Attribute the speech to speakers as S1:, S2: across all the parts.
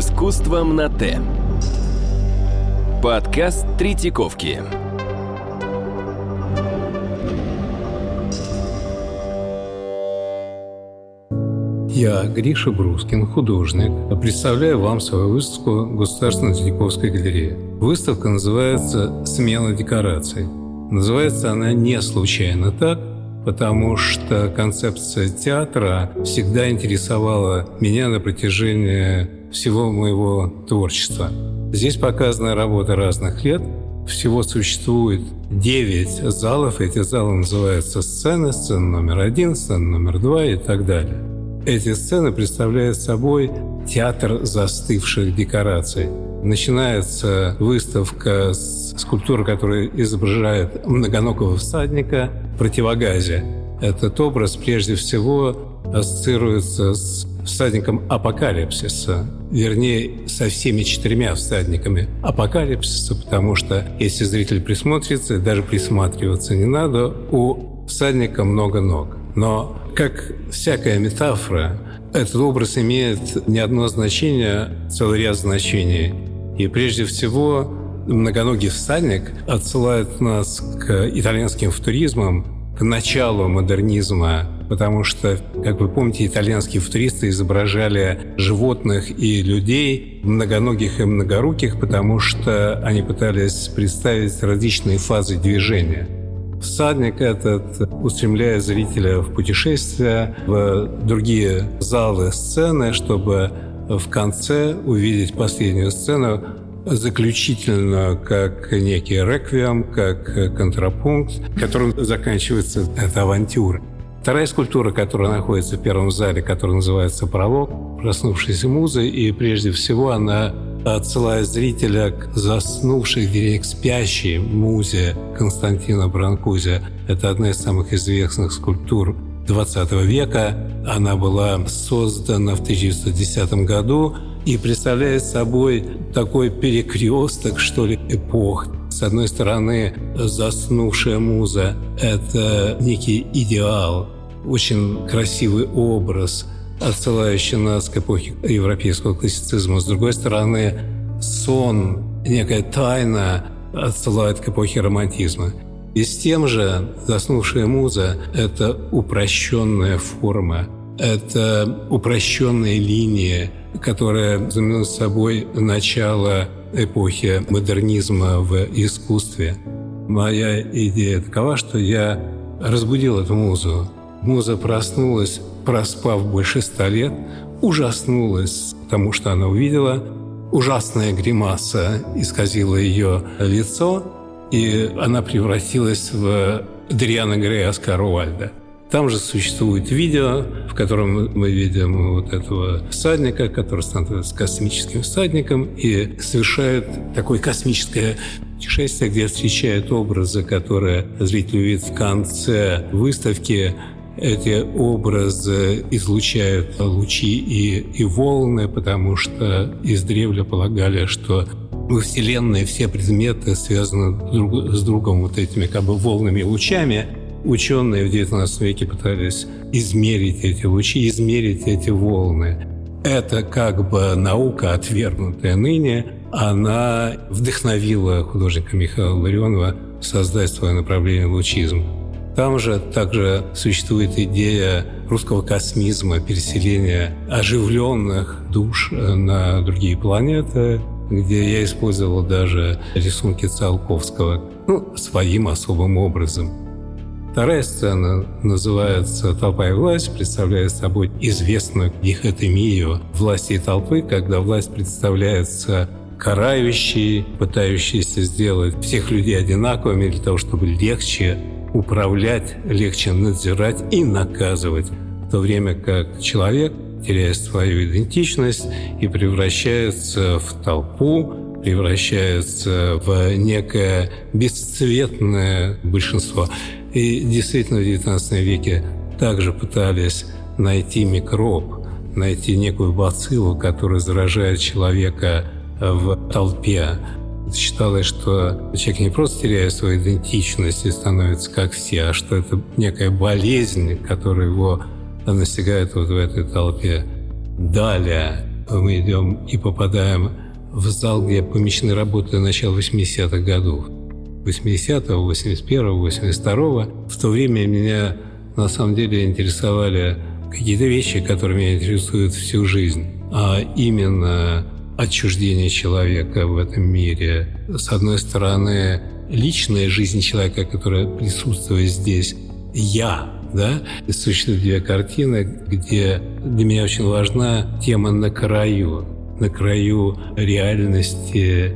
S1: искусством на «Т». Подкаст Третьяковки.
S2: Я, Гриша Брускин, художник, представляю вам свою выставку Государственной Третьяковской галереи. Выставка называется «Смена декораций». Называется она не случайно так, потому что концепция театра всегда интересовала меня на протяжении всего моего творчества. Здесь показана работа разных лет. Всего существует 9 залов. Эти залы называются сцены, сцена номер один, сцена номер два и так далее. Эти сцены представляют собой театр застывших декораций. Начинается выставка с скульптуры, которая изображает многоногого всадника в противогазе. Этот образ прежде всего ассоциируется с всадником апокалипсиса, вернее, со всеми четырьмя всадниками апокалипсиса, потому что если зритель присмотрится, даже присматриваться не надо, у всадника много ног. Но как всякая метафора, этот образ имеет не одно значение, целый ряд значений. И прежде всего многоногий всадник отсылает нас к итальянским футуризмам, к началу модернизма, потому что, как вы помните, итальянские футуристы изображали животных и людей, многоногих и многоруких, потому что они пытались представить различные фазы движения – Всадник этот устремляет зрителя в путешествие, в другие залы сцены, чтобы в конце увидеть последнюю сцену, заключительно как некий реквием, как контрапункт, которым заканчивается эта авантюра. Вторая скульптура, которая находится в первом зале, которая называется «Пролог», проснувшейся музы, и прежде всего она отсылая зрителя к заснувшей, вернее, к спящей музе Константина Бранкузе. Это одна из самых известных скульптур XX века. Она была создана в 1910 году и представляет собой такой перекресток, что ли, эпох. С одной стороны, заснувшая муза – это некий идеал, очень красивый образ – отсылающий нас к эпохе европейского классицизма. С другой стороны, сон, некая тайна отсылает к эпохе романтизма. И с тем же заснувшая муза – это упрощенная форма, это упрощенная линия, которая знаменует собой начало эпохи модернизма в искусстве. Моя идея такова, что я разбудил эту музу. Муза проснулась проспав больше ста лет, ужаснулась тому, что она увидела. Ужасная гримаса исказила ее лицо, и она превратилась в Дриана Грея Оскара Уальда. Там же существует видео, в котором мы видим вот этого всадника, который становится космическим всадником и совершает такое космическое путешествие, где встречает образы, которые зритель увидит в конце выставки эти образы излучают лучи и, и волны, потому что издревле полагали, что во Вселенной все предметы связаны друг с другом вот этими как бы волнами и лучами. Ученые в XIX веке пытались измерить эти лучи, измерить эти волны. Это как бы наука, отвергнутая ныне, она вдохновила художника Михаила Ларионова создать свое направление лучизм. Там же также существует идея русского космизма, переселения оживленных душ на другие планеты, где я использовал даже рисунки Циолковского, ну, своим особым образом. Вторая сцена называется «Толпа и власть», представляет собой известную дихотемию власти и толпы, когда власть представляется карающей, пытающейся сделать всех людей одинаковыми для того, чтобы легче управлять, легче надзирать и наказывать, в то время как человек теряет свою идентичность и превращается в толпу, превращается в некое бесцветное большинство. И действительно в XIX веке также пытались найти микроб, найти некую бациллу, которая заражает человека в толпе. Считалось, что человек не просто теряет свою идентичность и становится как все, а что это некая болезнь, которая его настигает вот в этой толпе. Далее мы идем и попадаем в зал, где помещены работы начала 80-х годов. 80-го, 81-го, 82-го. В то время меня на самом деле интересовали какие-то вещи, которые меня интересуют всю жизнь. А именно отчуждение человека в этом мире. С одной стороны, личная жизнь человека, которая присутствует здесь, я, да, и существуют две картины, где для меня очень важна тема на краю, на краю реальности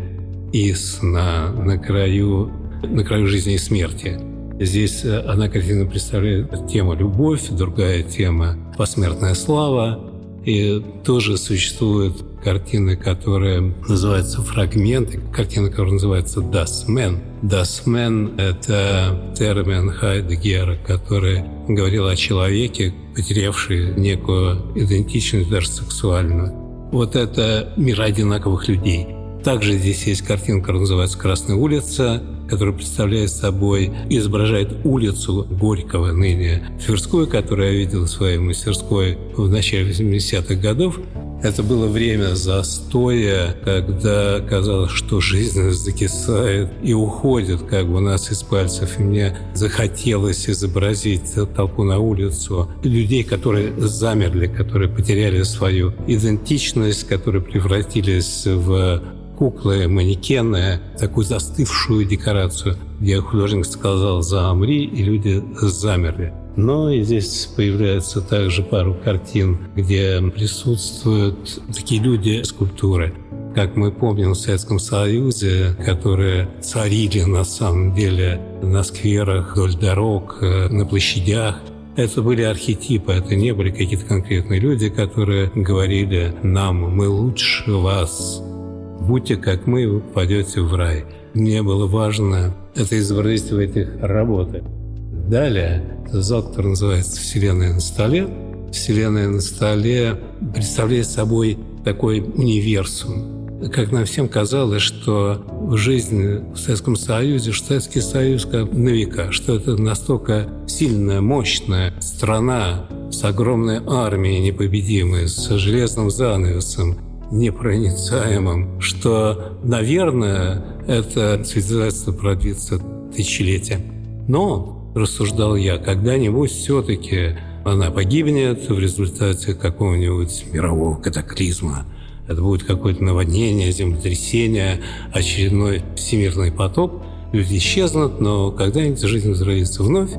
S2: и сна, на краю, на краю жизни и смерти. Здесь одна картина представляет тему «Любовь», другая тема «Посмертная слава». И тоже существует картины, которые называются «Фрагменты», картина, которая называется «Das Man». «Das Man» — это термин Хайдегера, который говорил о человеке, потерявший некую идентичность, даже сексуальную. Вот это мир одинаковых людей. Также здесь есть картина, которая называется «Красная улица», которая представляет собой, изображает улицу Горького, ныне Тверскую, которую я видел в своей мастерской в начале 80-х годов. Это было время застоя, когда казалось, что жизнь закисает и уходит как бы у нас из пальцев. И мне захотелось изобразить толпу на улицу людей, которые замерли, которые потеряли свою идентичность, которые превратились в куклы, манекены, такую застывшую декорацию, где художник сказал «замри», и люди замерли. Но и здесь появляется также пару картин, где присутствуют такие люди скульптуры. Как мы помним в Советском Союзе, которые царили на самом деле на скверах, вдоль дорог, э, на площадях, это были архетипы, это не были какие-то конкретные люди, которые говорили нам «мы лучше вас», «будьте как мы, вы попадете в рай». Мне было важно это изобразить в этих работах. Далее, зал, который называется «Вселенная на столе». «Вселенная на столе» представляет собой такой универсум. Как нам всем казалось, что в жизни в Советском Союзе, что Советский Союз как на века, что это настолько сильная, мощная страна с огромной армией непобедимой, с железным занавесом, непроницаемым, что, наверное, эта цивилизация продлится тысячелетия. Но рассуждал я, когда-нибудь все-таки она погибнет в результате какого-нибудь мирового катаклизма. Это будет какое-то наводнение, землетрясение, очередной всемирный потоп. Люди исчезнут, но когда-нибудь жизнь возродится вновь,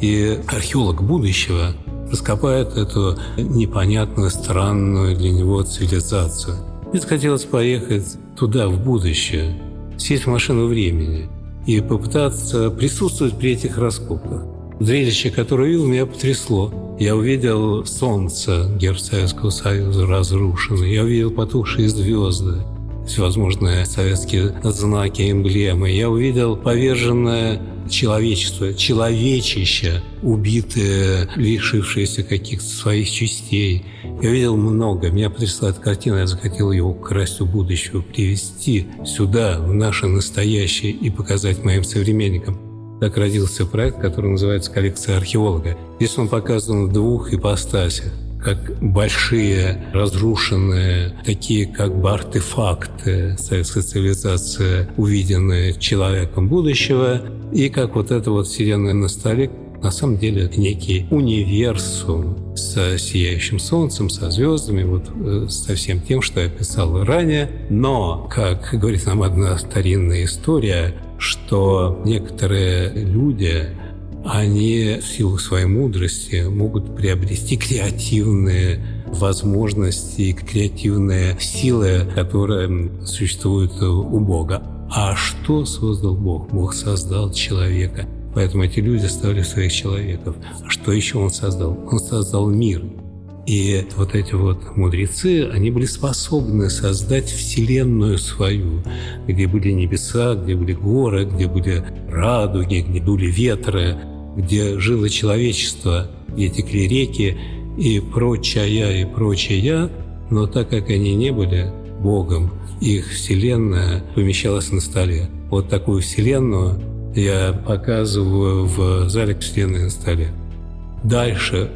S2: и археолог будущего раскопает эту непонятную, странную для него цивилизацию. Мне захотелось поехать туда, в будущее, сесть в машину времени – и попытаться присутствовать при этих раскопках. Зрелище, которое видел, меня потрясло. Я увидел солнце герб Союза разрушенное. Я увидел потухшие звезды, всевозможные советские знаки, эмблемы. Я увидел поверженное человечество, человечище, убитые, лишившиеся каких-то своих частей. Я видел много. Меня потрясла эта картина. Я захотел ее украсть у будущего, привести сюда, в наше настоящее и показать моим современникам. Так родился проект, который называется «Коллекция археолога». Здесь он показан в двух ипостасях как большие, разрушенные, такие как бы артефакты советской цивилизации, увиденные человеком будущего, и как вот эта вот вселенная на столе, на самом деле это некий универсум с сияющим солнцем, со звездами, вот э, со всем тем, что я писал ранее. Но, как говорит нам одна старинная история, что некоторые люди они в силу своей мудрости могут приобрести креативные возможности, креативные силы, которые существуют у Бога. А что создал Бог? Бог создал человека. Поэтому эти люди стали своих человеков. А что еще Он создал? Он создал мир. И вот эти вот мудрецы, они были способны создать вселенную свою, где были небеса, где были горы, где были радуги, где были ветры, где жило человечество, где текли реки и прочая, и прочая, но так как они не были Богом, их вселенная помещалась на столе. Вот такую вселенную я показываю в зале вселенной на столе. Дальше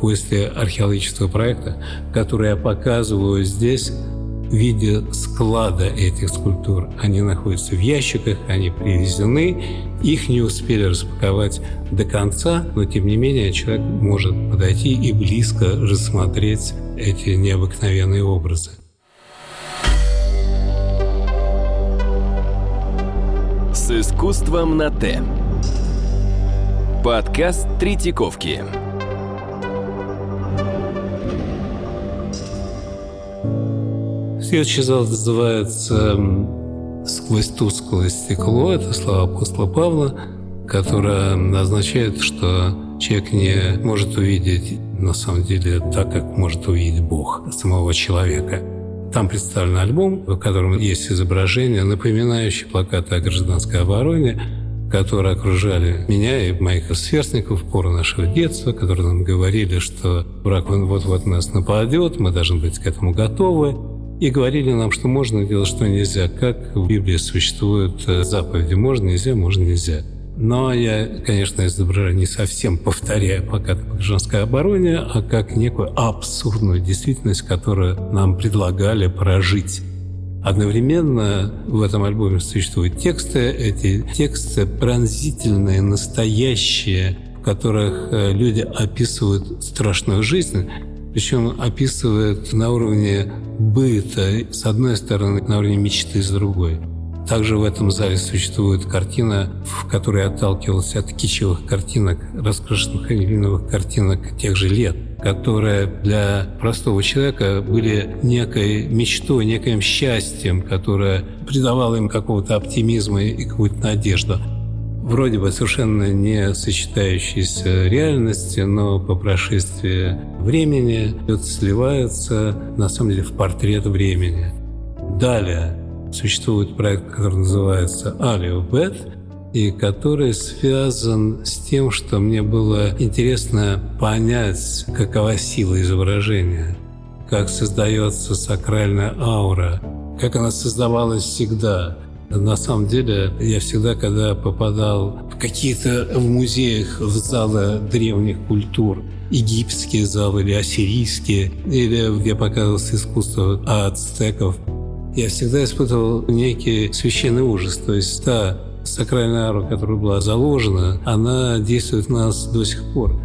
S2: после археологического проекта, который я показываю здесь в виде склада этих скульптур. Они находятся в ящиках, они привезены, их не успели распаковать до конца, но тем не менее человек может подойти и близко рассмотреть эти необыкновенные образы.
S1: С искусством на Т. Подкаст Третьяковки.
S2: Следующий зал называется «Сквозь тусклое стекло». Это слова апостола Павла, которая означает, что человек не может увидеть на самом деле так, как может увидеть Бог самого человека. Там представлен альбом, в котором есть изображения, напоминающие плакаты о гражданской обороне, которые окружали меня и моих сверстников в пору нашего детства, которые нам говорили, что враг вот-вот нас нападет, мы должны быть к этому готовы и говорили нам, что можно делать, что нельзя. Как в Библии существуют э, заповеди «можно», «нельзя», «можно», «нельзя». Но я, конечно, изображаю не совсем повторяя пока по гражданской обороне, а как некую абсурдную действительность, которую нам предлагали прожить. Одновременно в этом альбоме существуют тексты. Эти тексты пронзительные, настоящие, в которых э, люди описывают страшную жизнь, причем описывает на уровне быта, с одной стороны, на уровне мечты, с другой. Также в этом зале существует картина, в которой отталкивался от кичевых картинок, раскрашенных анилиновых картинок тех же лет, которые для простого человека были некой мечтой, неким счастьем, которое придавало им какого-то оптимизма и какую-то надежду вроде бы совершенно не сочетающиеся реальности, но по прошествии времени это сливается, на самом деле, в портрет времени. Далее существует проект, который называется «Алио Бет», и который связан с тем, что мне было интересно понять, какова сила изображения, как создается сакральная аура, как она создавалась всегда – на самом деле, я всегда, когда попадал в какие-то в музеях, в залы древних культур, египетские залы или ассирийские, или где показывалось искусство ацтеков, я всегда испытывал некий священный ужас. То есть та сакральная аура, которая была заложена, она действует в нас до сих пор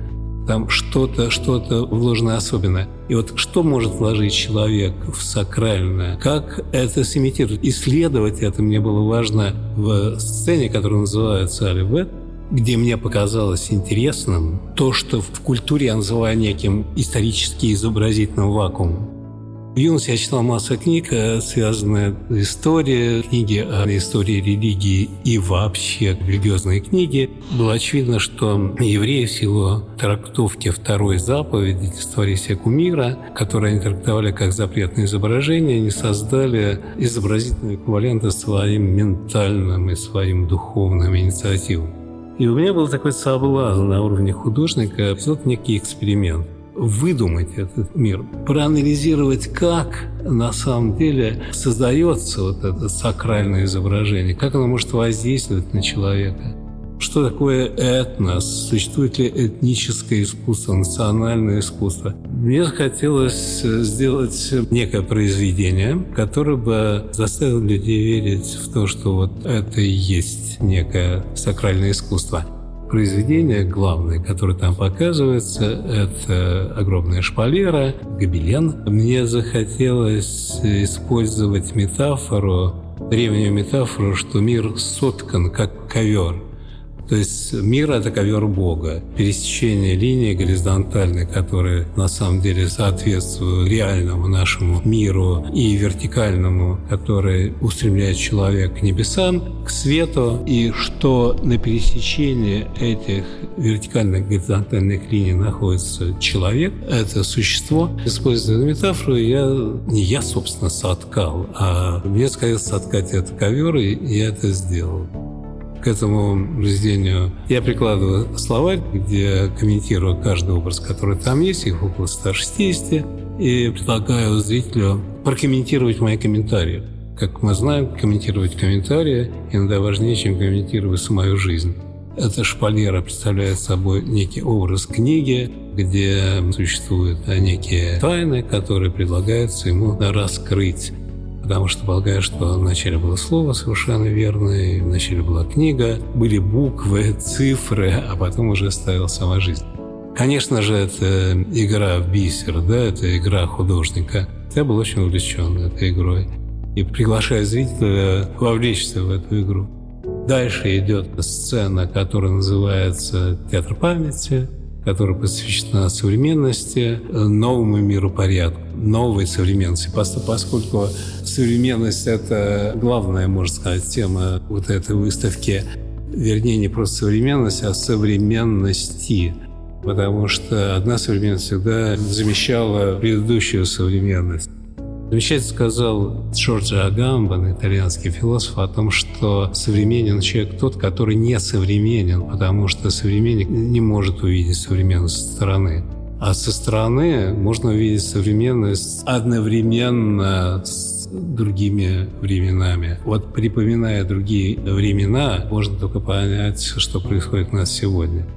S2: там что-то, что-то вложено особенное. И вот что может вложить человек в сакральное? Как это сымитировать? Исследовать это мне было важно в сцене, которая называется «Алибет», где мне показалось интересным то, что в культуре я называю неким исторически изобразительным вакуумом. В юности я читал массу книг, связанных с историей, книги о истории религии и вообще религиозные книги. Было очевидно, что евреи в силу трактовки второй заповеди «Створи себе кумира», которые они трактовали как запретное изображение, они создали изобразительные эквиваленты своим ментальным и своим духовным инициативам. И у меня был такой соблазн на уровне художника сделать некий эксперимент – выдумать этот мир, проанализировать, как на самом деле создается вот это сакральное изображение, как оно может воздействовать на человека. Что такое этнос? Существует ли этническое искусство, национальное искусство? Мне хотелось сделать некое произведение, которое бы заставило людей верить в то, что вот это и есть некое сакральное искусство произведение главное, которое там показывается, это огромная шпалера, гобелен. Мне захотелось использовать метафору, древнюю метафору, что мир соткан как ковер – то есть мир – это ковер Бога. Пересечение линии горизонтальной, которые на самом деле соответствуют реальному нашему миру, и вертикальному, который устремляет человека к небесам, к свету, и что на пересечении этих вертикальных горизонтальных линий находится человек, это существо. Используя эту метафору, я, не я, собственно, соткал, а мне сказали соткать этот ковер, и я это сделал к этому произведению я прикладываю словарь, где комментирую каждый образ, который там есть, их около 160, и предлагаю зрителю прокомментировать мои комментарии. Как мы знаем, комментировать комментарии иногда важнее, чем комментировать самую жизнь. Эта шпалера представляет собой некий образ книги, где существуют некие тайны, которые предлагается ему раскрыть. Потому что полагаю, что вначале было слово совершенно верное, вначале была книга, были буквы, цифры, а потом уже ставил сама жизнь. Конечно же, это игра в бисер, да, это игра художника. Я был очень увлечен этой игрой и приглашаю зрителя вовлечься в эту игру. Дальше идет сцена, которая называется «Театр памяти», которая посвящена современности, новому миру порядку, новой современности. Поскольку современность – это главная, можно сказать, тема вот этой выставки, вернее, не просто современность, а современности. Потому что одна современность всегда замещала предыдущую современность. Замечательно сказал Джорджо Агамбан, итальянский философ, о том, что современен человек тот, который не современен, потому что современник не может увидеть современность со стороны. А со стороны можно увидеть современность одновременно с другими временами. Вот припоминая другие времена, можно только понять, что происходит у нас сегодня.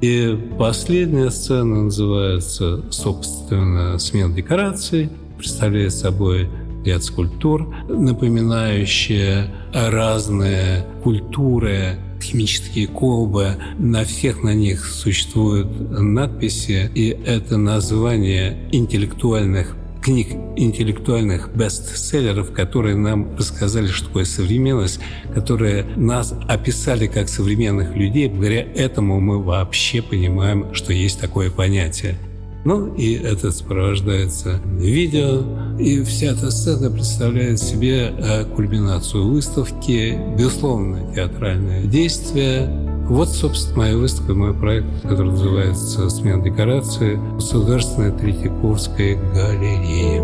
S2: И последняя сцена называется, собственно, «Смена декораций» представляет собой ряд скульптур, напоминающие разные культуры, химические колбы. На всех на них существуют надписи, и это название интеллектуальных книг интеллектуальных бестселлеров, которые нам рассказали, что такое современность, которые нас описали как современных людей. Благодаря этому мы вообще понимаем, что есть такое понятие. Ну и это сопровождается видео, и вся эта сцена представляет себе э, кульминацию выставки, безусловно, театральное действие. Вот, собственно, моя выставка, мой проект, который называется «Смена декорации» в Государственной Третьяковской галерее.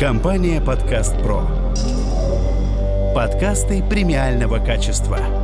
S3: Компания «Подкаст Про». Подкасты премиального качества –